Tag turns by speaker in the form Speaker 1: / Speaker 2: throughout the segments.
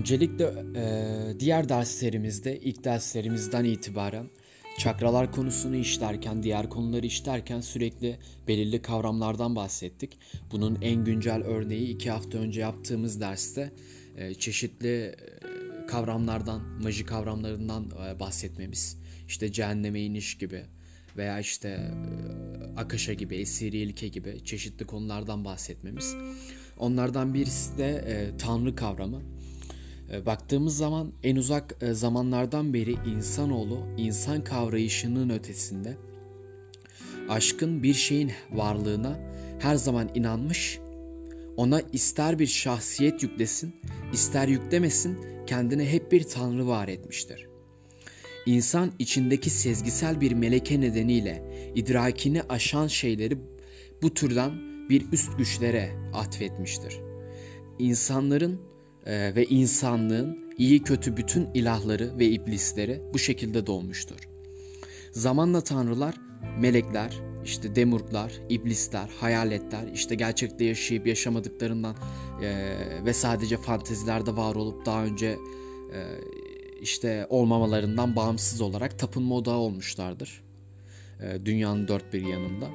Speaker 1: Öncelikle e, diğer derslerimizde, ilk derslerimizden itibaren çakralar konusunu işlerken, diğer konuları işlerken sürekli belirli kavramlardan bahsettik. Bunun en güncel örneği iki hafta önce yaptığımız derste e, çeşitli e, kavramlardan, maji kavramlarından e, bahsetmemiz. İşte cehenneme iniş gibi veya işte e, akışa gibi, esiri ilke gibi çeşitli konulardan bahsetmemiz. Onlardan birisi de e, tanrı kavramı. E, baktığımız zaman en uzak e, zamanlardan beri insanoğlu insan kavrayışının ötesinde aşkın bir şeyin varlığına her zaman inanmış, ona ister bir şahsiyet yüklesin, ister yüklemesin kendine hep bir tanrı var etmiştir. İnsan içindeki sezgisel bir meleke nedeniyle idrakini aşan şeyleri bu türden bir üst güçlere atfetmiştir. İnsanların e, ve insanlığın iyi kötü bütün ilahları ve iblisleri bu şekilde doğmuştur. Zamanla tanrılar, melekler, işte demurtlar, iblisler, hayaletler, işte gerçekte yaşayıp yaşamadıklarından e, ve sadece fantezilerde var olup daha önce e, işte olmamalarından bağımsız olarak tapınma odağı olmuşlardır. E, dünyanın dört bir yanında.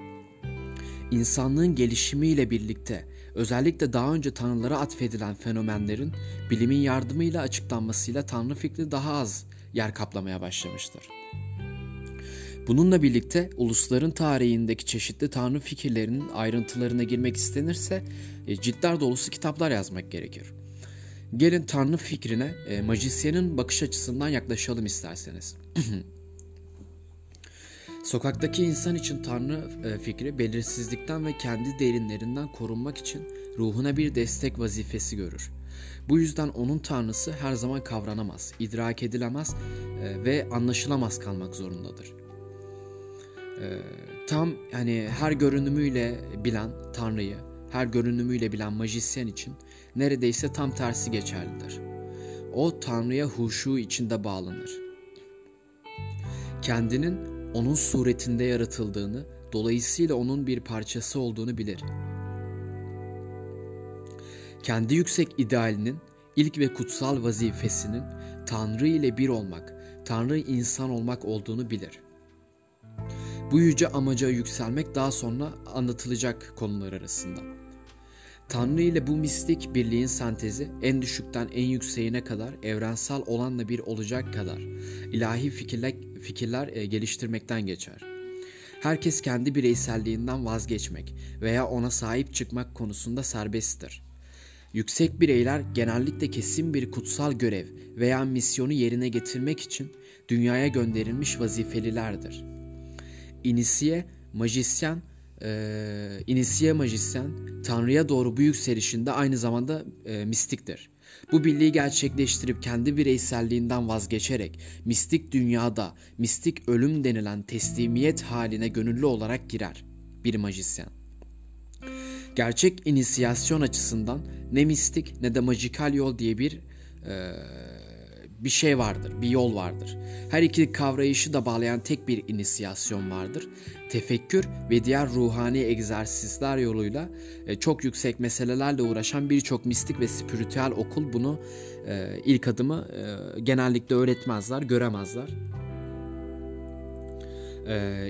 Speaker 1: İnsanlığın gelişimiyle birlikte özellikle daha önce tanrılara atfedilen fenomenlerin bilimin yardımıyla açıklanmasıyla tanrı fikri daha az yer kaplamaya başlamıştır. Bununla birlikte ulusların tarihindeki çeşitli tanrı fikirlerinin ayrıntılarına girmek istenirse e, ciltler dolusu kitaplar yazmak gerekir. Gelin tanrı fikrine e, majisyenin bakış açısından yaklaşalım isterseniz. Sokaktaki insan için Tanrı e, fikri belirsizlikten ve kendi derinlerinden korunmak için ruhuna bir destek vazifesi görür. Bu yüzden onun Tanrısı her zaman kavranamaz, idrak edilemez e, ve anlaşılamaz kalmak zorundadır. E, tam yani her görünümüyle bilen Tanrı'yı, her görünümüyle bilen majisyen için neredeyse tam tersi geçerlidir. O Tanrı'ya huşu içinde bağlanır. Kendinin onun suretinde yaratıldığını, dolayısıyla onun bir parçası olduğunu bilir. Kendi yüksek idealinin ilk ve kutsal vazifesinin Tanrı ile bir olmak, Tanrı insan olmak olduğunu bilir. Bu yüce amaca yükselmek daha sonra anlatılacak konular arasında. Tanrı ile bu mistik birliğin sentezi en düşükten en yükseğine kadar evrensel olanla bir olacak kadar ilahi fikirler, fikirler e, geliştirmekten geçer. Herkes kendi bireyselliğinden vazgeçmek veya ona sahip çıkmak konusunda serbesttir. Yüksek bireyler genellikle kesin bir kutsal görev veya misyonu yerine getirmek için dünyaya gönderilmiş vazifelilerdir. İnisiye, majisyen e, inisiye majisyen Tanrı'ya doğru bu yükselişinde aynı zamanda e, mistiktir. Bu birliği gerçekleştirip kendi bireyselliğinden vazgeçerek mistik dünyada mistik ölüm denilen teslimiyet haline gönüllü olarak girer bir majisyen. Gerçek inisiyasyon açısından ne mistik ne de majikal yol diye bir e, bir şey vardır, bir yol vardır. Her iki kavrayışı da bağlayan tek bir inisiyasyon vardır. Tefekkür ve diğer ruhani egzersizler yoluyla e, çok yüksek meselelerle uğraşan birçok mistik ve spiritüel okul bunu e, ilk adımı e, genellikle öğretmezler, göremezler.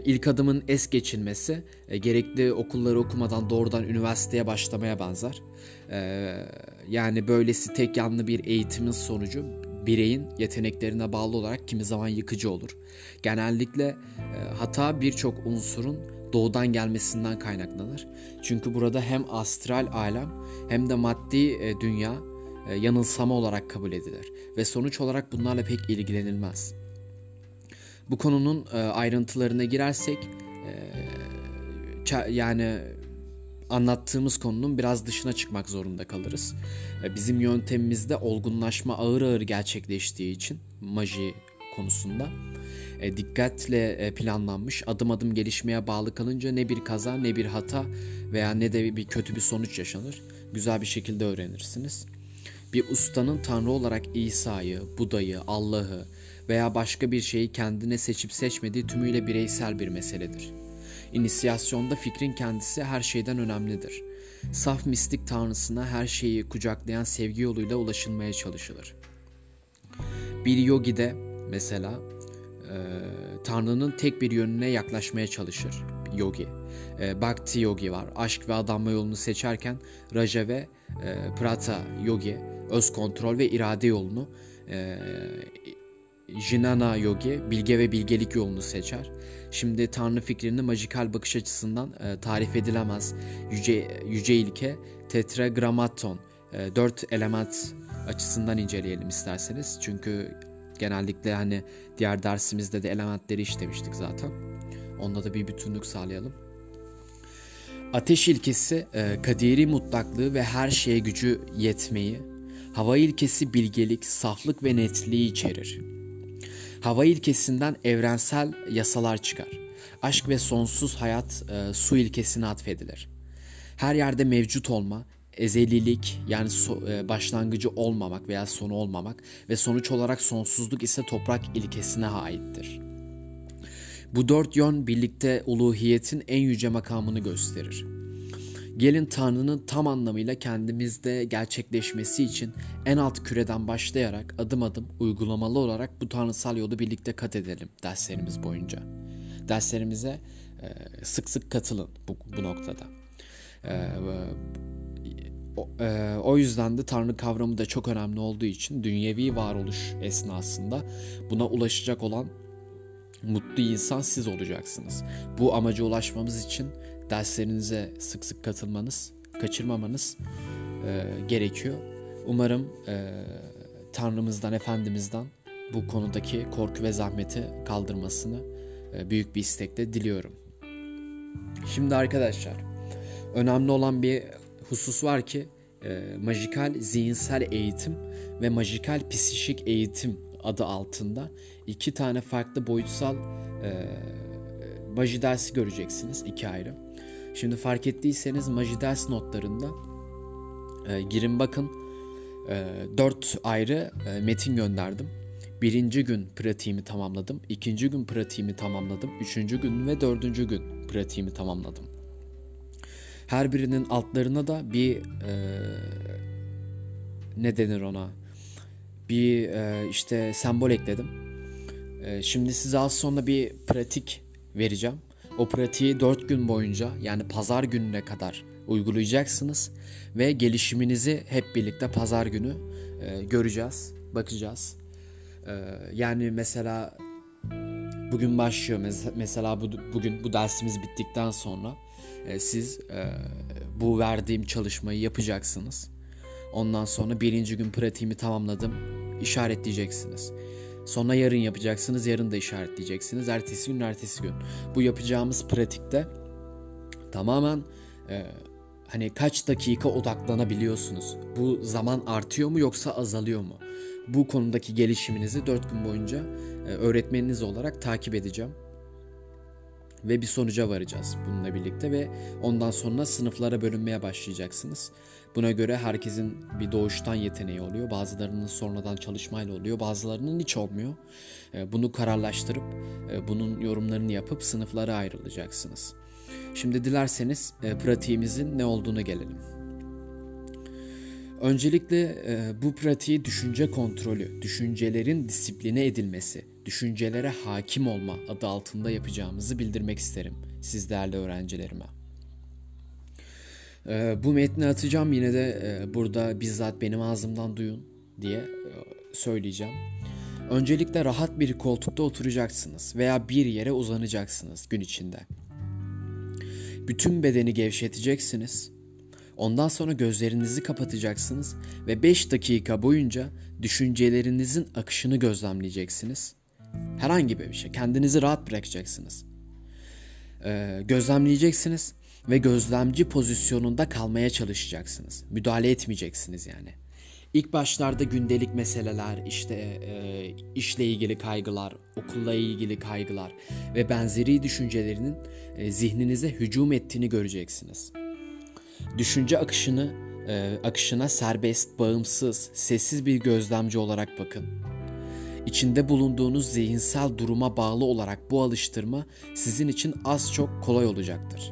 Speaker 1: İlk adımın es geçilmesi gerekli okulları okumadan doğrudan üniversiteye başlamaya benzer. Yani böylesi tek yanlı bir eğitimin sonucu bireyin yeteneklerine bağlı olarak kimi zaman yıkıcı olur. Genellikle e, hata birçok unsurun doğudan gelmesinden kaynaklanır. Çünkü burada hem astral alem hem de maddi e, dünya e, yanılsama olarak kabul edilir ve sonuç olarak bunlarla pek ilgilenilmez. Bu konunun e, ayrıntılarına girersek e, yani anlattığımız konunun biraz dışına çıkmak zorunda kalırız. E, bizim yöntemimizde olgunlaşma ağır ağır gerçekleştiği için maji konusunda e, dikkatle e, planlanmış adım adım gelişmeye bağlı kalınca ne bir kaza ne bir hata veya ne de bir kötü bir sonuç yaşanır. Güzel bir şekilde öğrenirsiniz. Bir ustanın tanrı olarak İsa'yı, Buda'yı, Allah'ı veya başka bir şeyi kendine seçip seçmediği tümüyle bireysel bir meseledir. İnisiyasyonda fikrin kendisi her şeyden önemlidir. Saf mistik tanrısına her şeyi kucaklayan sevgi yoluyla ulaşılmaya çalışılır.'' Bir yogi de mesela e, Tanrı'nın tek bir yönüne yaklaşmaya çalışır yogi. E, Bhakti yogi var. Aşk ve adanma yolunu seçerken Raja ve e, Prata yogi öz kontrol ve irade yolunu e, Jinana yogi bilge ve bilgelik yolunu seçer. Şimdi Tanrı fikrini majikal bakış açısından e, tarif edilemez. Yüce, yüce ilke tetragrammaton e, dört element açısından inceleyelim isterseniz. Çünkü genellikle hani diğer dersimizde de elementleri işlemiştik zaten. Onda da bir bütünlük sağlayalım. Ateş ilkesi e, kaderi mutlaklığı ve her şeye gücü yetmeyi, hava ilkesi bilgelik, saflık ve netliği içerir. Hava ilkesinden evrensel yasalar çıkar. Aşk ve sonsuz hayat e, su ilkesine atfedilir. Her yerde mevcut olma, ezelilik yani so, e, başlangıcı olmamak veya sonu olmamak ve sonuç olarak sonsuzluk ise toprak ilkesine aittir. Bu dört yön birlikte uluhiyetin en yüce makamını gösterir. Gelin Tanrı'nın tam anlamıyla kendimizde gerçekleşmesi için en alt küreden başlayarak adım adım uygulamalı olarak bu tanrısal yolu birlikte kat edelim derslerimiz boyunca. Derslerimize e, sık sık katılın bu, bu noktada. E, o, e, o yüzden de Tanrı kavramı da çok önemli olduğu için dünyevi varoluş esnasında buna ulaşacak olan mutlu insan siz olacaksınız. Bu amaca ulaşmamız için derslerinize sık sık katılmanız, kaçırmamanız e, gerekiyor. Umarım e, Tanrımızdan, Efendimiz'den bu konudaki korku ve zahmeti kaldırmasını e, büyük bir istekle diliyorum. Şimdi arkadaşlar, önemli olan bir husus var ki e, majikal zihinsel eğitim ve majikal psişik eğitim adı altında iki tane farklı boyutsal e, maji dersi göreceksiniz iki ayrı. Şimdi fark ettiyseniz maji notlarında e, girin bakın e, dört ayrı e, metin gönderdim. Birinci gün pratiğimi tamamladım. ikinci gün pratiğimi tamamladım. Üçüncü gün ve dördüncü gün pratiğimi tamamladım. Her birinin altlarına da bir e, ne denir ona? Bir e, işte sembol ekledim. E, şimdi size az sonra bir pratik vereceğim. O pratiği 4 gün boyunca yani pazar gününe kadar uygulayacaksınız ve gelişiminizi hep birlikte pazar günü e, göreceğiz, bakacağız. E, yani mesela bugün başlıyor mesela bu, bugün bu dersimiz bittikten sonra e, siz e, bu verdiğim çalışmayı yapacaksınız. Ondan sonra birinci gün pratiğimi tamamladım işaretleyeceksiniz. Sonra yarın yapacaksınız, yarın da işaretleyeceksiniz. Ertesi gün, ertesi gün. Bu yapacağımız pratikte tamamen e, hani kaç dakika odaklanabiliyorsunuz? Bu zaman artıyor mu yoksa azalıyor mu? Bu konudaki gelişiminizi 4 gün boyunca e, öğretmeniniz olarak takip edeceğim. Ve bir sonuca varacağız bununla birlikte ve ondan sonra sınıflara bölünmeye başlayacaksınız. Buna göre herkesin bir doğuştan yeteneği oluyor. Bazılarının sonradan çalışmayla oluyor. Bazılarının hiç olmuyor. Ee, bunu kararlaştırıp e, bunun yorumlarını yapıp sınıflara ayrılacaksınız. Şimdi dilerseniz e, pratiğimizin ne olduğunu gelelim. Öncelikle e, bu pratiği düşünce kontrolü, düşüncelerin disipline edilmesi, düşüncelere hakim olma adı altında yapacağımızı bildirmek isterim siz değerli öğrencilerime. E, bu metni atacağım yine de e, burada bizzat benim ağzımdan duyun diye e, söyleyeceğim. Öncelikle rahat bir koltukta oturacaksınız veya bir yere uzanacaksınız gün içinde. Bütün bedeni gevşeteceksiniz. Ondan sonra gözlerinizi kapatacaksınız ve 5 dakika boyunca düşüncelerinizin akışını gözlemleyeceksiniz. Herhangi bir şey. Kendinizi rahat bırakacaksınız. Ee, gözlemleyeceksiniz ve gözlemci pozisyonunda kalmaya çalışacaksınız. Müdahale etmeyeceksiniz yani. İlk başlarda gündelik meseleler, işte e, işle ilgili kaygılar, okulla ilgili kaygılar ve benzeri düşüncelerinin e, zihninize hücum ettiğini göreceksiniz. Düşünce akışını e, akışına serbest, bağımsız, sessiz bir gözlemci olarak bakın. İçinde bulunduğunuz zihinsel duruma bağlı olarak bu alıştırma sizin için az çok kolay olacaktır.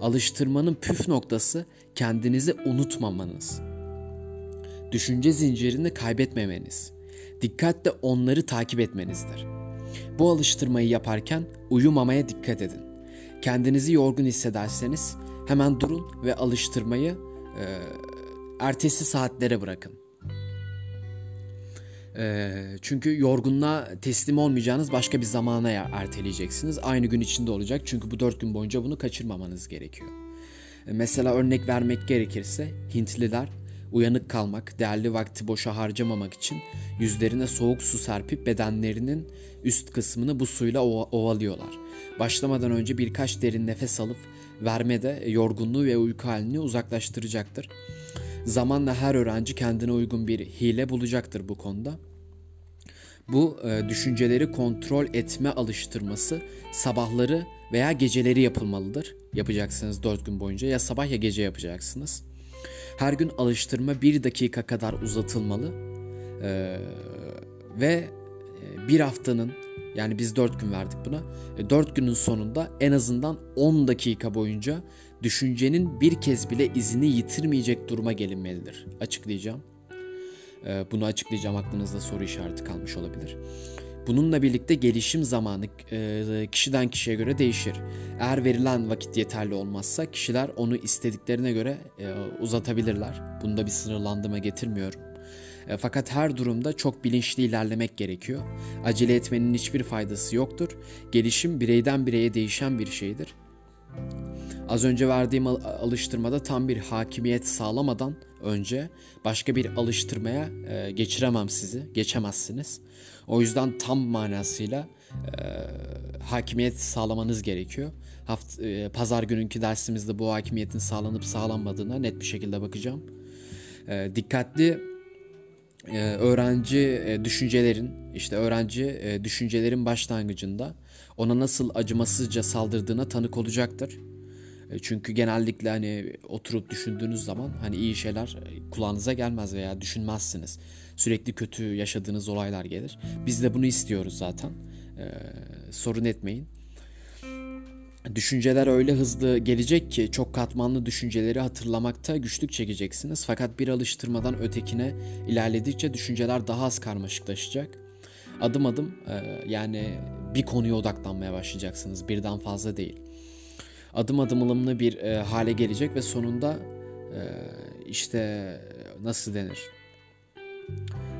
Speaker 1: Alıştırmanın püf noktası kendinizi unutmamanız. Düşünce zincirini kaybetmemeniz. Dikkatle onları takip etmenizdir. Bu alıştırmayı yaparken uyumamaya dikkat edin. Kendinizi yorgun hissederseniz hemen durun ve alıştırmayı e, ertesi saatlere bırakın. E, çünkü yorgunluğa teslim olmayacağınız başka bir zamana erteleyeceksiniz. Aynı gün içinde olacak çünkü bu dört gün boyunca bunu kaçırmamanız gerekiyor. E, mesela örnek vermek gerekirse Hintliler uyanık kalmak, değerli vakti boşa harcamamak için yüzlerine soğuk su serpip bedenlerinin üst kısmını bu suyla ovalıyorlar. Başlamadan önce birkaç derin nefes alıp verme de yorgunluğu ve uyku halini uzaklaştıracaktır. Zamanla her öğrenci kendine uygun bir hile bulacaktır bu konuda. Bu e, düşünceleri kontrol etme alıştırması sabahları veya geceleri yapılmalıdır. Yapacaksınız 4 gün boyunca ya sabah ya gece yapacaksınız. Her gün alıştırma 1 dakika kadar uzatılmalı. Ee, ve e, bir haftanın yani biz 4 gün verdik buna. 4 e, günün sonunda en azından 10 dakika boyunca düşüncenin bir kez bile izini yitirmeyecek duruma gelinmelidir. Açıklayacağım. Ee, bunu açıklayacağım aklınızda soru işareti kalmış olabilir. Bununla birlikte gelişim zamanı e, kişiden kişiye göre değişir. Eğer verilen vakit yeterli olmazsa kişiler onu istediklerine göre e, uzatabilirler. Bunda bir sınırlandırma getirmiyorum. E, fakat her durumda çok bilinçli ilerlemek gerekiyor. Acele etmenin hiçbir faydası yoktur. Gelişim bireyden bireye değişen bir şeydir. Az önce verdiğim alıştırmada tam bir hakimiyet sağlamadan önce başka bir alıştırmaya e, geçiremem sizi, geçemezsiniz. O yüzden tam manasıyla e, hakimiyet sağlamanız gerekiyor. Haft e, pazar gününkü dersimizde bu hakimiyetin sağlanıp sağlanmadığına net bir şekilde bakacağım. E, dikkatli e, öğrenci e, düşüncelerin işte öğrenci e, düşüncelerin başlangıcında ona nasıl acımasızca saldırdığına tanık olacaktır. E, çünkü genellikle hani oturup düşündüğünüz zaman hani iyi şeyler e, kulağınıza gelmez veya düşünmezsiniz. Sürekli kötü yaşadığınız olaylar gelir. Biz de bunu istiyoruz zaten. Ee, sorun etmeyin. Düşünceler öyle hızlı gelecek ki çok katmanlı düşünceleri hatırlamakta güçlük çekeceksiniz. Fakat bir alıştırmadan ötekine ilerledikçe düşünceler daha az karmaşıklaşacak. Adım adım e, yani bir konuya odaklanmaya başlayacaksınız birden fazla değil. Adım adım ılımlı bir e, hale gelecek ve sonunda e, işte nasıl denir?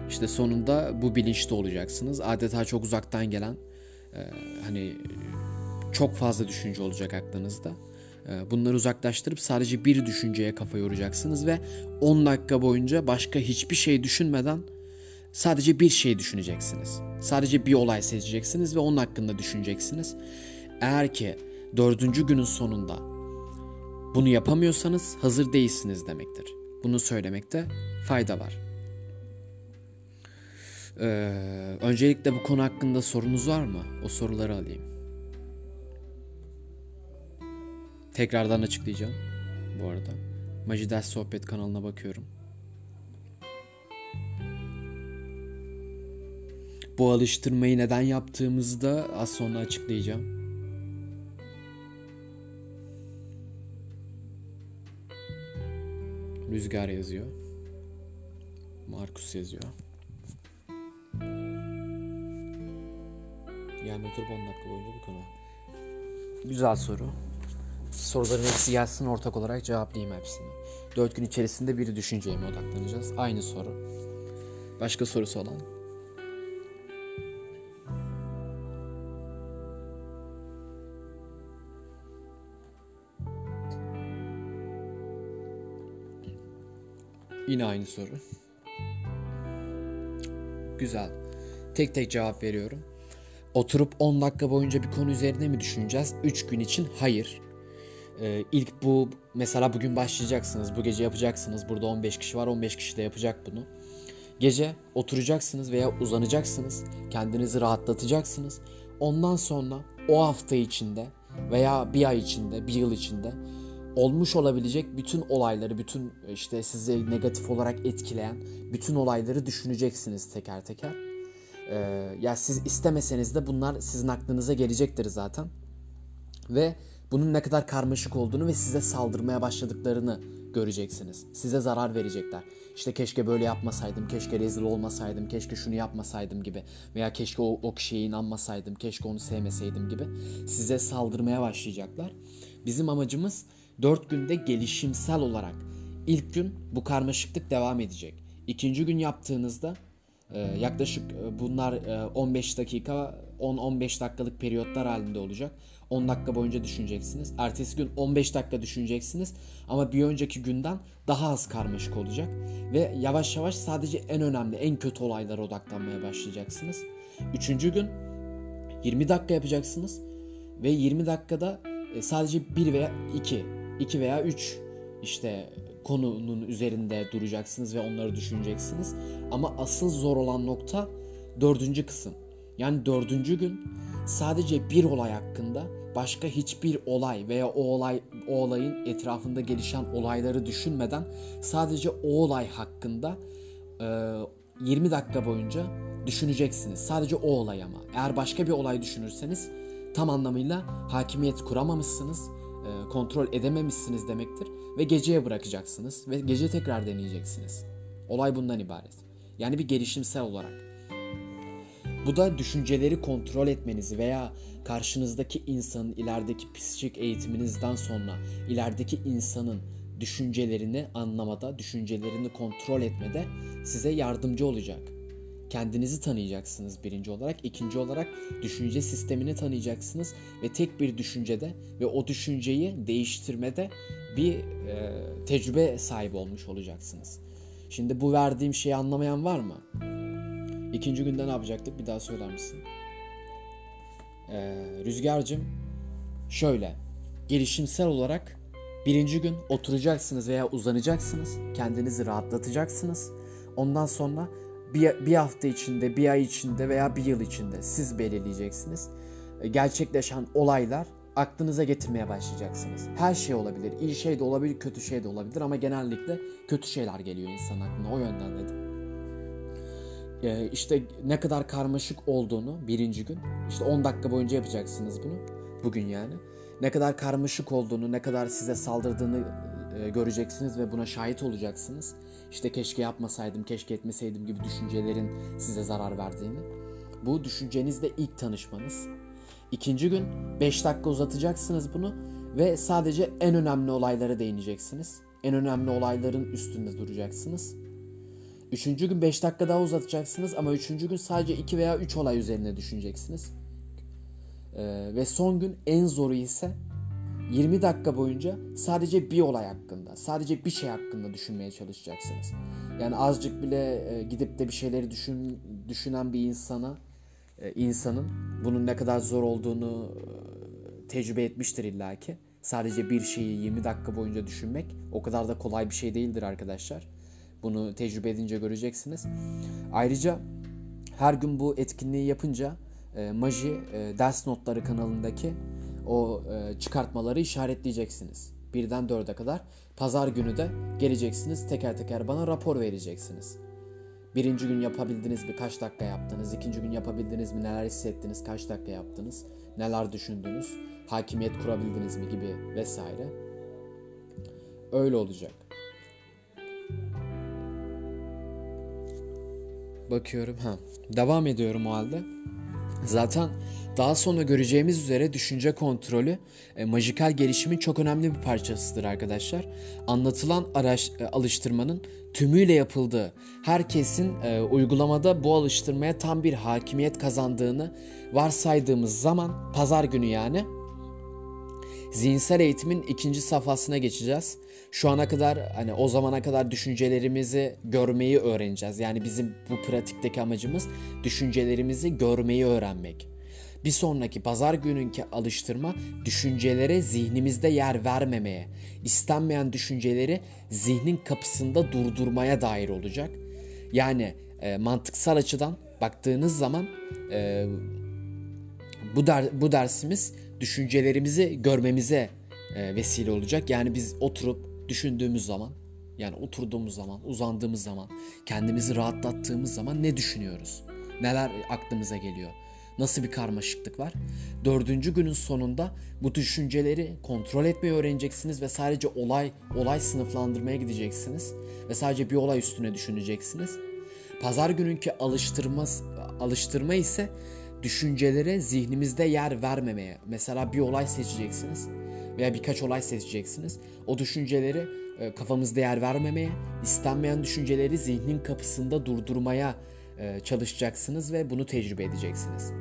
Speaker 1: İşte sonunda bu bilinçte olacaksınız. Adeta çok uzaktan gelen hani çok fazla düşünce olacak aklınızda. Bunları uzaklaştırıp sadece bir düşünceye kafa yoracaksınız ve 10 dakika boyunca başka hiçbir şey düşünmeden sadece bir şey düşüneceksiniz. Sadece bir olay seçeceksiniz ve onun hakkında düşüneceksiniz. Eğer ki dördüncü günün sonunda bunu yapamıyorsanız hazır değilsiniz demektir. Bunu söylemekte fayda var. Ee, öncelikle bu konu hakkında sorunuz var mı? O soruları alayım. Tekrardan açıklayacağım bu arada. Majiders Sohbet kanalına bakıyorum. Bu alıştırmayı neden yaptığımızda az sonra açıklayacağım. Rüzgar yazıyor. Markus yazıyor. Yani oturup 10 dakika boyunca bir konu. Güzel soru. Soruların hepsi gelsin ortak olarak cevaplayayım hepsini. 4 gün içerisinde bir düşünceye mi odaklanacağız? Aynı soru. Başka sorusu olan? Yine aynı soru. Güzel. Tek tek cevap veriyorum. Oturup 10 dakika boyunca bir konu üzerine mi düşüneceğiz? 3 gün için hayır. Ee, ilk bu mesela bugün başlayacaksınız. Bu gece yapacaksınız. Burada 15 kişi var. 15 kişi de yapacak bunu. Gece oturacaksınız veya uzanacaksınız. Kendinizi rahatlatacaksınız. Ondan sonra o hafta içinde veya bir ay içinde, bir yıl içinde olmuş olabilecek bütün olayları, bütün işte sizi negatif olarak etkileyen bütün olayları düşüneceksiniz teker teker. Ee, ya siz istemeseniz de bunlar sizin aklınıza gelecektir zaten. Ve bunun ne kadar karmaşık olduğunu ve size saldırmaya başladıklarını göreceksiniz. Size zarar verecekler. İşte keşke böyle yapmasaydım, keşke rezil olmasaydım, keşke şunu yapmasaydım gibi. Veya keşke o, o kişiye inanmasaydım, keşke onu sevmeseydim gibi. Size saldırmaya başlayacaklar. Bizim amacımız 4 günde gelişimsel olarak ilk gün bu karmaşıklık devam edecek. İkinci gün yaptığınızda e, yaklaşık e, bunlar 15 e, dakika 10-15 dakikalık periyotlar halinde olacak. 10 dakika boyunca düşüneceksiniz. Ertesi gün 15 dakika düşüneceksiniz. Ama bir önceki günden daha az karmaşık olacak. Ve yavaş yavaş sadece en önemli, en kötü olaylara odaklanmaya başlayacaksınız. Üçüncü gün 20 dakika yapacaksınız. Ve 20 dakikada sadece 1 veya 2, 2 veya 3 işte konunun üzerinde duracaksınız ve onları düşüneceksiniz. Ama asıl zor olan nokta dördüncü kısım. Yani dördüncü gün sadece bir olay hakkında başka hiçbir olay veya o olay o olayın etrafında gelişen olayları düşünmeden sadece o olay hakkında e, 20 dakika boyunca düşüneceksiniz. Sadece o olay ama. Eğer başka bir olay düşünürseniz tam anlamıyla hakimiyet kuramamışsınız kontrol edememişsiniz demektir ve geceye bırakacaksınız ve gece tekrar deneyeceksiniz. Olay bundan ibaret. Yani bir gelişimsel olarak. Bu da düşünceleri kontrol etmenizi veya karşınızdaki insanın ilerideki psikik eğitiminizden sonra ilerideki insanın düşüncelerini anlamada, düşüncelerini kontrol etmede size yardımcı olacak. Kendinizi tanıyacaksınız birinci olarak. ikinci olarak düşünce sistemini tanıyacaksınız ve tek bir düşüncede ve o düşünceyi değiştirmede bir e, tecrübe sahibi olmuş olacaksınız. Şimdi bu verdiğim şeyi anlamayan var mı? İkinci günde ne yapacaktık? Bir daha söyler misin? Ee, Rüzgar'cığım şöyle gelişimsel olarak birinci gün oturacaksınız veya uzanacaksınız. Kendinizi rahatlatacaksınız. Ondan sonra bir, bir hafta içinde, bir ay içinde veya bir yıl içinde siz belirleyeceksiniz. E, gerçekleşen olaylar aklınıza getirmeye başlayacaksınız. Her şey olabilir. İyi şey de olabilir, kötü şey de olabilir ama genellikle kötü şeyler geliyor insan aklına. O yönden dedim. Ee, işte ne kadar karmaşık olduğunu birinci gün, işte 10 dakika boyunca yapacaksınız bunu. Bugün yani. Ne kadar karmaşık olduğunu, ne kadar size saldırdığını e, göreceksiniz ve buna şahit olacaksınız. İşte keşke yapmasaydım, keşke etmeseydim gibi düşüncelerin size zarar verdiğini. Bu düşüncenizle ilk tanışmanız. İkinci gün 5 dakika uzatacaksınız bunu ve sadece en önemli olaylara değineceksiniz. En önemli olayların üstünde duracaksınız. Üçüncü gün 5 dakika daha uzatacaksınız ama üçüncü gün sadece 2 veya 3 olay üzerine düşüneceksiniz. Ee, ve son gün en zoru ise 20 dakika boyunca sadece bir olay hakkında, sadece bir şey hakkında düşünmeye çalışacaksınız. Yani azıcık bile e, gidip de bir şeyleri düşün, düşünen bir insana, e, insanın bunun ne kadar zor olduğunu e, tecrübe etmiştir illaki. Sadece bir şeyi 20 dakika boyunca düşünmek o kadar da kolay bir şey değildir arkadaşlar. Bunu tecrübe edince göreceksiniz. Ayrıca her gün bu etkinliği yapınca Maji ders notları kanalındaki o e, çıkartmaları işaretleyeceksiniz. Birden dörde kadar. Pazar günü de geleceksiniz teker teker bana rapor vereceksiniz. Birinci gün yapabildiniz mi? Kaç dakika yaptınız? İkinci gün yapabildiniz mi? Neler hissettiniz? Kaç dakika yaptınız? Neler düşündünüz? Hakimiyet kurabildiniz mi? Gibi vesaire. Öyle olacak. Bakıyorum. Ha. Devam ediyorum o halde. Zaten daha sonra göreceğimiz üzere düşünce kontrolü e, majikal gelişimin çok önemli bir parçasıdır arkadaşlar. Anlatılan araç, e, alıştırmanın tümüyle yapıldığı, herkesin e, uygulamada bu alıştırmaya tam bir hakimiyet kazandığını varsaydığımız zaman pazar günü yani zihinsel eğitimin ikinci safhasına geçeceğiz. Şu ana kadar hani o zamana kadar düşüncelerimizi görmeyi öğreneceğiz. Yani bizim bu pratikteki amacımız düşüncelerimizi görmeyi öğrenmek. Bir sonraki pazar gününki alıştırma düşüncelere zihnimizde yer vermemeye, istenmeyen düşünceleri zihnin kapısında durdurmaya dair olacak. Yani e, mantıksal açıdan baktığınız zaman e, bu der, bu dersimiz düşüncelerimizi görmemize e, vesile olacak. Yani biz oturup düşündüğümüz zaman yani oturduğumuz zaman, uzandığımız zaman, kendimizi rahatlattığımız zaman ne düşünüyoruz? Neler aklımıza geliyor? Nasıl bir karmaşıklık var? Dördüncü günün sonunda bu düşünceleri kontrol etmeyi öğreneceksiniz ve sadece olay olay sınıflandırmaya gideceksiniz ve sadece bir olay üstüne düşüneceksiniz. Pazar gününki alıştırma alıştırma ise düşüncelere zihnimizde yer vermemeye. Mesela bir olay seçeceksiniz veya birkaç olay seçeceksiniz. O düşünceleri e, kafamızda yer vermemeye, istenmeyen düşünceleri zihnin kapısında durdurmaya e, çalışacaksınız ve bunu tecrübe edeceksiniz.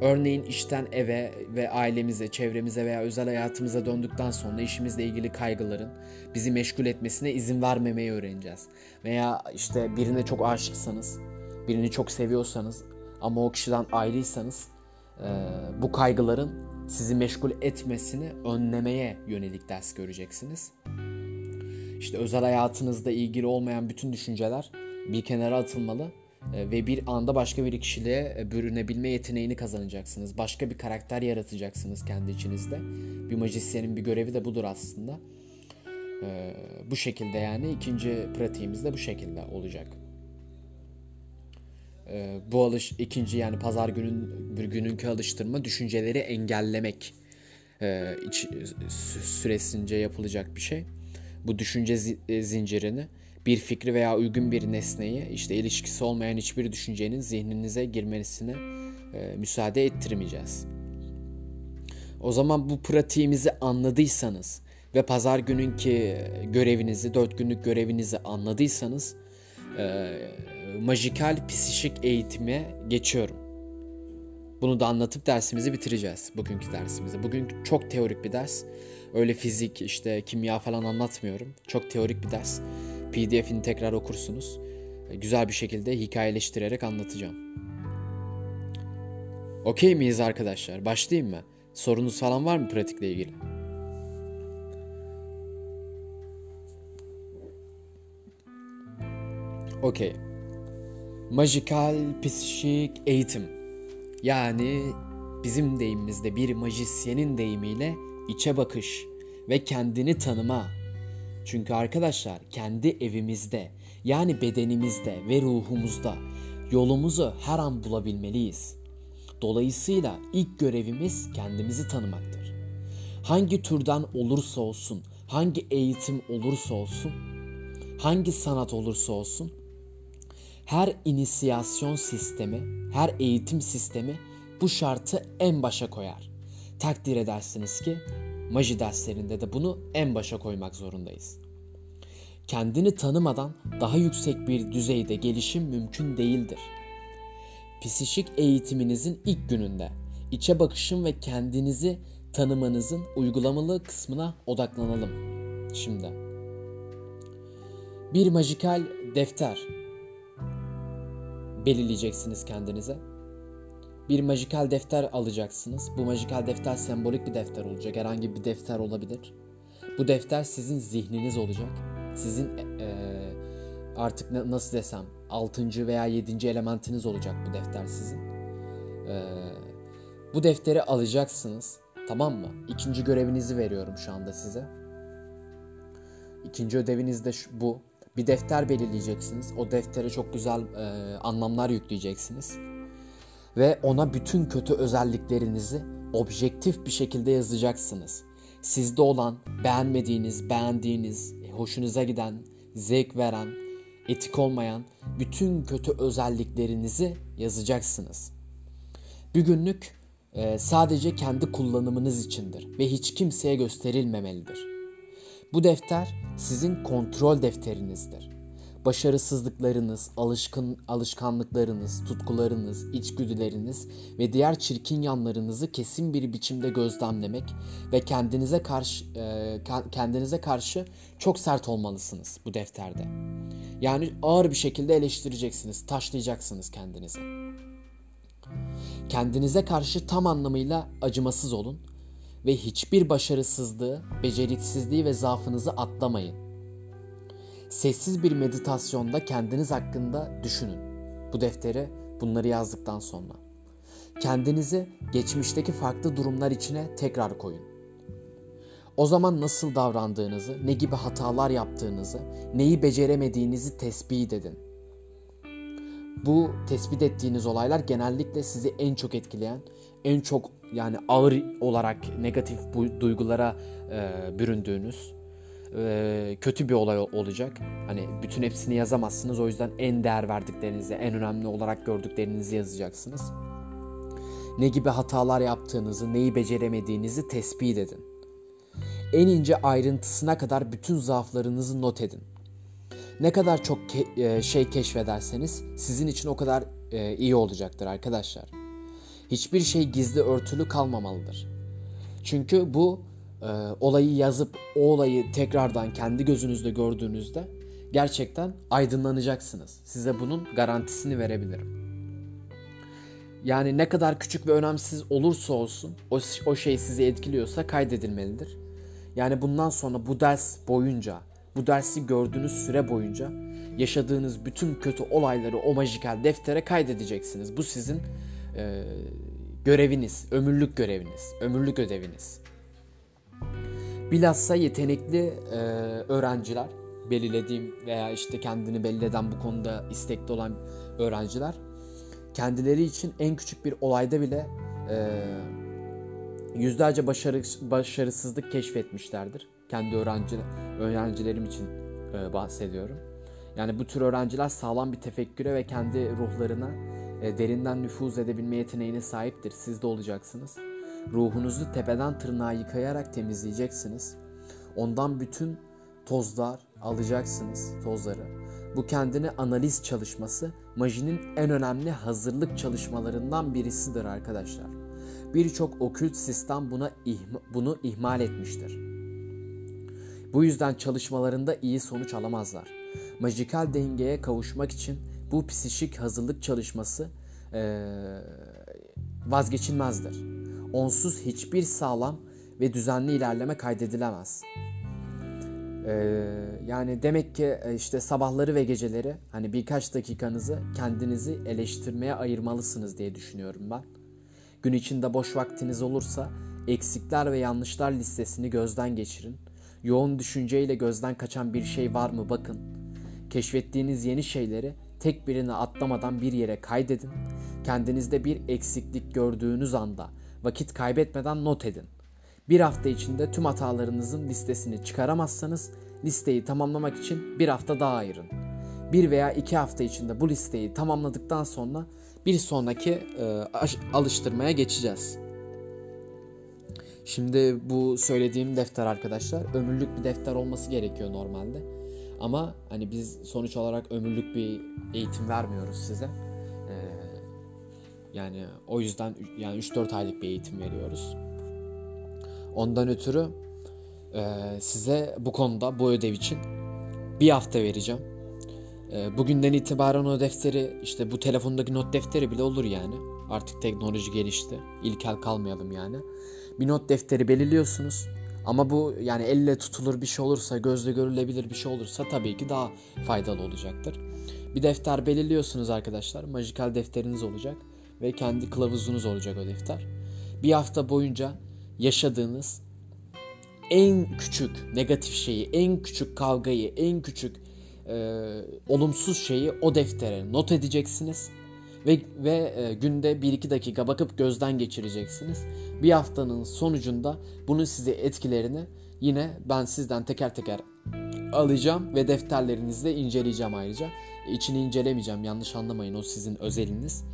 Speaker 1: Örneğin işten eve ve ailemize, çevremize veya özel hayatımıza döndükten sonra işimizle ilgili kaygıların bizi meşgul etmesine izin vermemeyi öğreneceğiz. Veya işte birine çok aşıksanız, birini çok seviyorsanız ama o kişiden ayrıysanız e, bu kaygıların sizi meşgul etmesini önlemeye yönelik ders göreceksiniz. İşte özel hayatınızda ilgili olmayan bütün düşünceler bir kenara atılmalı e, ve bir anda başka bir kişiliğe e, bürünebilme yeteneğini kazanacaksınız. Başka bir karakter yaratacaksınız kendi içinizde. Bir majisyenin bir görevi de budur aslında. E, bu şekilde yani ikinci pratiğimiz de bu şekilde olacak. Bu alış ikinci yani pazar günün bir gününkü alıştırma düşünceleri engellemek süresince yapılacak bir şey. Bu düşünce zincirini bir fikri veya uygun bir nesneyi işte ilişkisi olmayan hiçbir düşüncenin zihninize girmesine e, müsaade ettirmeyeceğiz. O zaman bu pratiğimizi anladıysanız ve pazar gününki görevinizi, dört günlük görevinizi anladıysanız e, majikal psişik eğitime geçiyorum. Bunu da anlatıp dersimizi bitireceğiz. Bugünkü dersimizi. Bugün çok teorik bir ders. Öyle fizik, işte kimya falan anlatmıyorum. Çok teorik bir ders. PDF'ini tekrar okursunuz. Güzel bir şekilde hikayeleştirerek anlatacağım. Okey miyiz arkadaşlar? Başlayayım mı? Sorunuz falan var mı pratikle ilgili? Okey. Majikal psikik eğitim. Yani bizim deyimimizde bir majisyenin deyimiyle içe bakış ve kendini tanıma çünkü arkadaşlar kendi evimizde yani bedenimizde ve ruhumuzda yolumuzu her an bulabilmeliyiz. Dolayısıyla ilk görevimiz kendimizi tanımaktır. Hangi türden olursa olsun, hangi eğitim olursa olsun, hangi sanat olursa olsun, her inisiyasyon sistemi, her eğitim sistemi bu şartı en başa koyar. Takdir edersiniz ki Maji derslerinde de bunu en başa koymak zorundayız. Kendini tanımadan daha yüksek bir düzeyde gelişim mümkün değildir. Psişik eğitiminizin ilk gününde içe bakışın ve kendinizi tanımanızın uygulamalı kısmına odaklanalım. Şimdi bir majikal defter belirleyeceksiniz kendinize bir majikal defter alacaksınız. Bu majikal defter sembolik bir defter olacak. Herhangi bir defter olabilir. Bu defter sizin zihniniz olacak. Sizin e, artık nasıl desem 6. veya 7. elementiniz olacak bu defter sizin. E, bu defteri alacaksınız. Tamam mı? İkinci görevinizi veriyorum şu anda size. İkinci ödeviniz de şu, bu. Bir defter belirleyeceksiniz. O deftere çok güzel e, anlamlar yükleyeceksiniz ve ona bütün kötü özelliklerinizi objektif bir şekilde yazacaksınız. Sizde olan, beğenmediğiniz, beğendiğiniz, hoşunuza giden, zevk veren, etik olmayan bütün kötü özelliklerinizi yazacaksınız. Bir günlük e, sadece kendi kullanımınız içindir ve hiç kimseye gösterilmemelidir. Bu defter sizin kontrol defterinizdir başarısızlıklarınız, alışkın alışkanlıklarınız, tutkularınız, içgüdüleriniz ve diğer çirkin yanlarınızı kesin bir biçimde gözlemlemek ve kendinize karşı e, kendinize karşı çok sert olmalısınız bu defterde. Yani ağır bir şekilde eleştireceksiniz, taşlayacaksınız kendinizi. Kendinize karşı tam anlamıyla acımasız olun ve hiçbir başarısızlığı, beceriksizliği ve zaafınızı atlamayın. Sessiz bir meditasyonda kendiniz hakkında düşünün. Bu deftere bunları yazdıktan sonra. Kendinizi geçmişteki farklı durumlar içine tekrar koyun. O zaman nasıl davrandığınızı, ne gibi hatalar yaptığınızı, neyi beceremediğinizi tespit edin. Bu tespit ettiğiniz olaylar genellikle sizi en çok etkileyen, en çok yani ağır olarak negatif bu duygulara e, büründüğünüz e, kötü bir olay olacak. Hani bütün hepsini yazamazsınız. O yüzden en değer verdiklerinizi, en önemli olarak gördüklerinizi yazacaksınız. Ne gibi hatalar yaptığınızı, neyi beceremediğinizi tespit edin. En ince ayrıntısına kadar bütün zaaflarınızı not edin. Ne kadar çok ke- e, şey keşfederseniz sizin için o kadar e, iyi olacaktır arkadaşlar. Hiçbir şey gizli örtülü kalmamalıdır. Çünkü bu e, olayı yazıp o olayı tekrardan kendi gözünüzde gördüğünüzde gerçekten aydınlanacaksınız. Size bunun garantisini verebilirim. Yani ne kadar küçük ve önemsiz olursa olsun o, o şey sizi etkiliyorsa kaydedilmelidir. Yani bundan sonra bu ders boyunca, bu dersi gördüğünüz süre boyunca yaşadığınız bütün kötü olayları o majikel deftere kaydedeceksiniz. Bu sizin e, göreviniz, ömürlük göreviniz, ömürlük ödeviniz. Bilhassa yetenekli e, öğrenciler, belirlediğim veya işte kendini belli eden bu konuda istekli olan öğrenciler kendileri için en küçük bir olayda bile e, yüzlerce başarı, başarısızlık keşfetmişlerdir. Kendi öğrenci, öğrencilerim için e, bahsediyorum. Yani bu tür öğrenciler sağlam bir tefekküre ve kendi ruhlarına e, derinden nüfuz edebilme yeteneğine sahiptir. Siz de olacaksınız. Ruhunuzu tepeden tırnağa yıkayarak temizleyeceksiniz. Ondan bütün tozlar alacaksınız, tozları. Bu kendini analiz çalışması majinin en önemli hazırlık çalışmalarından birisidir arkadaşlar. Birçok okült sistem buna ihma, bunu ihmal etmiştir. Bu yüzden çalışmalarında iyi sonuç alamazlar. Majikal dengeye kavuşmak için bu psişik hazırlık çalışması ee, vazgeçilmezdir. Onsuz hiçbir sağlam ve düzenli ilerleme kaydedilemez. Ee, yani demek ki e, işte sabahları ve geceleri hani birkaç dakikanızı kendinizi eleştirmeye ayırmalısınız diye düşünüyorum ben. Gün içinde boş vaktiniz olursa eksikler ve yanlışlar listesini gözden geçirin. Yoğun düşünceyle gözden kaçan bir şey var mı bakın. Keşfettiğiniz yeni şeyleri tek birini atlamadan bir yere kaydedin. Kendinizde bir eksiklik gördüğünüz anda vakit kaybetmeden not edin. Bir hafta içinde tüm hatalarınızın listesini çıkaramazsanız listeyi tamamlamak için bir hafta daha ayırın. Bir veya iki hafta içinde bu listeyi tamamladıktan sonra bir sonraki e, alıştırmaya geçeceğiz. Şimdi bu söylediğim defter arkadaşlar ömürlük bir defter olması gerekiyor normalde. Ama hani biz sonuç olarak ömürlük bir eğitim vermiyoruz size. Ee, yani o yüzden yani 3-4 aylık bir eğitim veriyoruz. Ondan ötürü e, size bu konuda bu ödev için bir hafta vereceğim. E, bugünden itibaren o defteri işte bu telefondaki not defteri bile olur yani. Artık teknoloji gelişti. İlkel kalmayalım yani. Bir not defteri belirliyorsunuz. Ama bu yani elle tutulur bir şey olursa, gözle görülebilir bir şey olursa tabii ki daha faydalı olacaktır. Bir defter belirliyorsunuz arkadaşlar. Majikal defteriniz olacak ve kendi kılavuzunuz olacak o defter. Bir hafta boyunca yaşadığınız en küçük negatif şeyi, en küçük kavgayı, en küçük e, olumsuz şeyi o deftere not edeceksiniz ve ve e, günde 1-2 dakika bakıp gözden geçireceksiniz. Bir haftanın sonucunda bunun size etkilerini yine ben sizden teker teker alacağım ve defterlerinizde inceleyeceğim ayrıca. İçini incelemeyeceğim yanlış anlamayın o sizin özeliniz.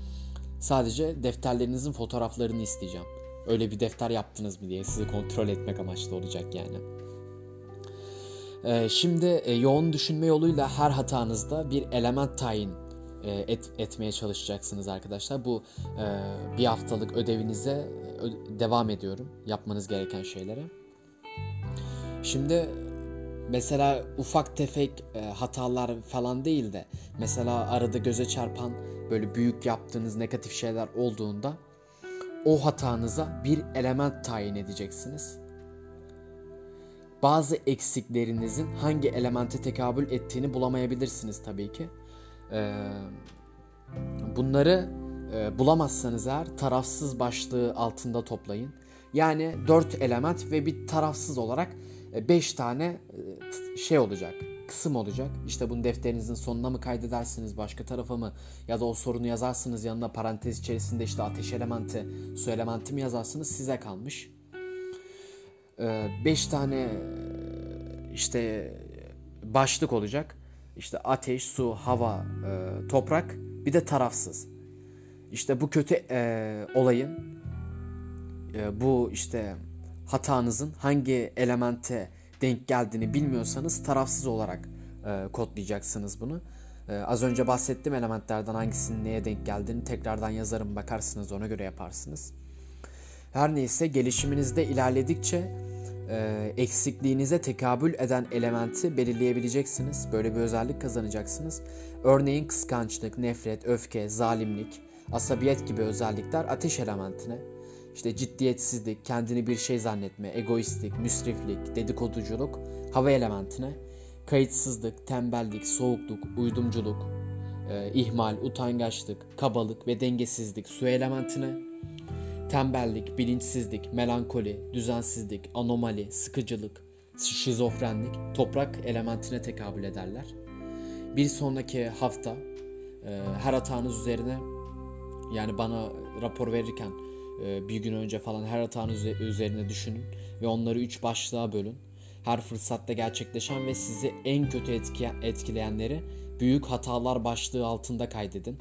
Speaker 1: Sadece defterlerinizin fotoğraflarını isteyeceğim. Öyle bir defter yaptınız mı diye sizi kontrol etmek amaçlı olacak yani. Ee, şimdi e, yoğun düşünme yoluyla her hatanızda bir element tayin et, etmeye çalışacaksınız arkadaşlar. Bu e, bir haftalık ödevinize ö, devam ediyorum. Yapmanız gereken şeylere. Şimdi mesela ufak tefek e, hatalar falan değil de mesela arada göze çarpan böyle büyük yaptığınız negatif şeyler olduğunda o hatanıza bir element tayin edeceksiniz. Bazı eksiklerinizin hangi elemente tekabül ettiğini bulamayabilirsiniz tabii ki. Ee, bunları e, bulamazsanız eğer tarafsız başlığı altında toplayın. Yani 4 element ve bir tarafsız olarak 5 tane e, şey olacak. kısım olacak. İşte bunu defterinizin sonuna mı kaydedersiniz, başka tarafa mı ya da o sorunu yazarsınız yanına parantez içerisinde işte ateş elementi, su elementi mi yazarsınız size kalmış. 5 tane işte başlık olacak. İşte ateş, su, hava, toprak bir de tarafsız. İşte bu kötü olayın bu işte hatanızın hangi elemente denk geldiğini bilmiyorsanız tarafsız olarak e, kodlayacaksınız bunu. E, az önce bahsettim elementlerden hangisinin neye denk geldiğini tekrardan yazarım bakarsınız ona göre yaparsınız. Her neyse gelişiminizde ilerledikçe e, eksikliğinize tekabül eden elementi belirleyebileceksiniz. Böyle bir özellik kazanacaksınız. Örneğin kıskançlık, nefret, öfke, zalimlik, asabiyet gibi özellikler ateş elementine, işte ciddiyetsizlik, kendini bir şey zannetme, egoistlik, müsriflik, dedikoduculuk hava elementine, kayıtsızlık, tembellik, soğukluk, uydumculuk, e, ihmal, utangaçlık, kabalık ve dengesizlik su elementine, tembellik, bilinçsizlik, melankoli, düzensizlik, anomali, sıkıcılık, şizofrenlik toprak elementine tekabül ederler. Bir sonraki hafta e, her hatanız üzerine yani bana rapor verirken ee, bir gün önce falan her hatanız üzerine düşünün ve onları üç başlığa bölün. Her fırsatta gerçekleşen ve sizi en kötü etki, etkileyenleri büyük hatalar başlığı altında kaydedin.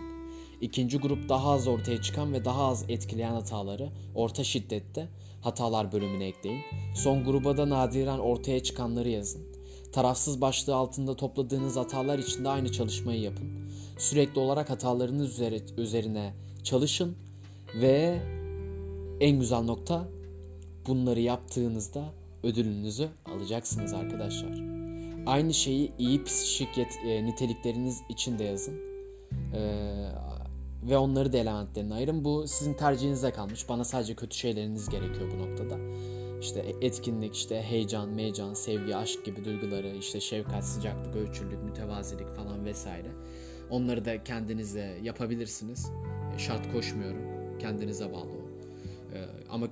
Speaker 1: İkinci grup daha az ortaya çıkan ve daha az etkileyen hataları orta şiddette hatalar bölümüne ekleyin. Son gruba da nadiren ortaya çıkanları yazın. Tarafsız başlığı altında topladığınız hatalar için de aynı çalışmayı yapın. Sürekli olarak hatalarınız üzerine çalışın ve en güzel nokta bunları yaptığınızda ödülünüzü alacaksınız arkadaşlar. Aynı şeyi iyi psikik e, nitelikleriniz için de yazın. Ee, ve onları da elementlerine ayırın. Bu sizin tercihinize kalmış. Bana sadece kötü şeyleriniz gerekiyor bu noktada. İşte etkinlik, işte heyecan, meyecan, sevgi, aşk gibi duyguları, işte şefkat, sıcaklık, ölçülük, mütevazilik falan vesaire. Onları da kendinize yapabilirsiniz. Şart koşmuyorum. Kendinize bağlı ee, ama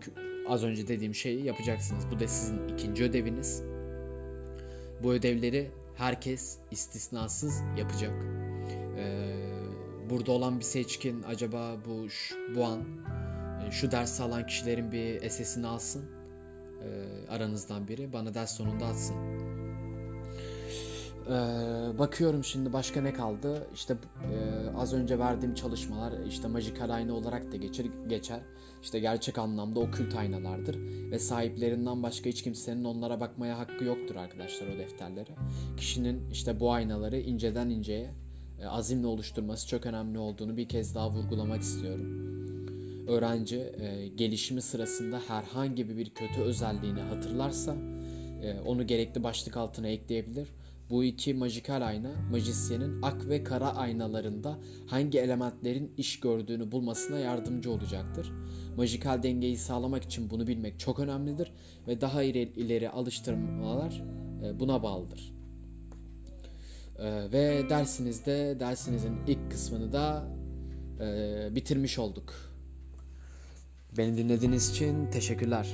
Speaker 1: az önce dediğim şeyi yapacaksınız. Bu da sizin ikinci ödeviniz. Bu ödevleri herkes istisnasız yapacak. Ee, burada olan bir seçkin acaba bu bu an e, şu ders alan kişilerin bir SS'ini alsın ee, aranızdan biri bana ders sonunda atsın. Ee, bakıyorum şimdi başka ne kaldı? İşte e, az önce verdiğim çalışmalar işte majikal ayna olarak da geçer, geçer. İşte gerçek anlamda okült aynalardır ve sahiplerinden başka hiç kimsenin onlara bakmaya hakkı yoktur arkadaşlar o defterlere. Kişinin işte bu aynaları inceden inceye e, azimle oluşturması çok önemli olduğunu bir kez daha vurgulamak istiyorum. Öğrenci e, gelişimi sırasında herhangi bir kötü özelliğini hatırlarsa e, onu gerekli başlık altına ekleyebilir bu iki majikal ayna majisyenin ak ve kara aynalarında hangi elementlerin iş gördüğünü bulmasına yardımcı olacaktır. Majikal dengeyi sağlamak için bunu bilmek çok önemlidir ve daha ileri alıştırmalar e, buna bağlıdır. E, ve dersinizde dersinizin ilk kısmını da e, bitirmiş olduk. Beni dinlediğiniz için teşekkürler.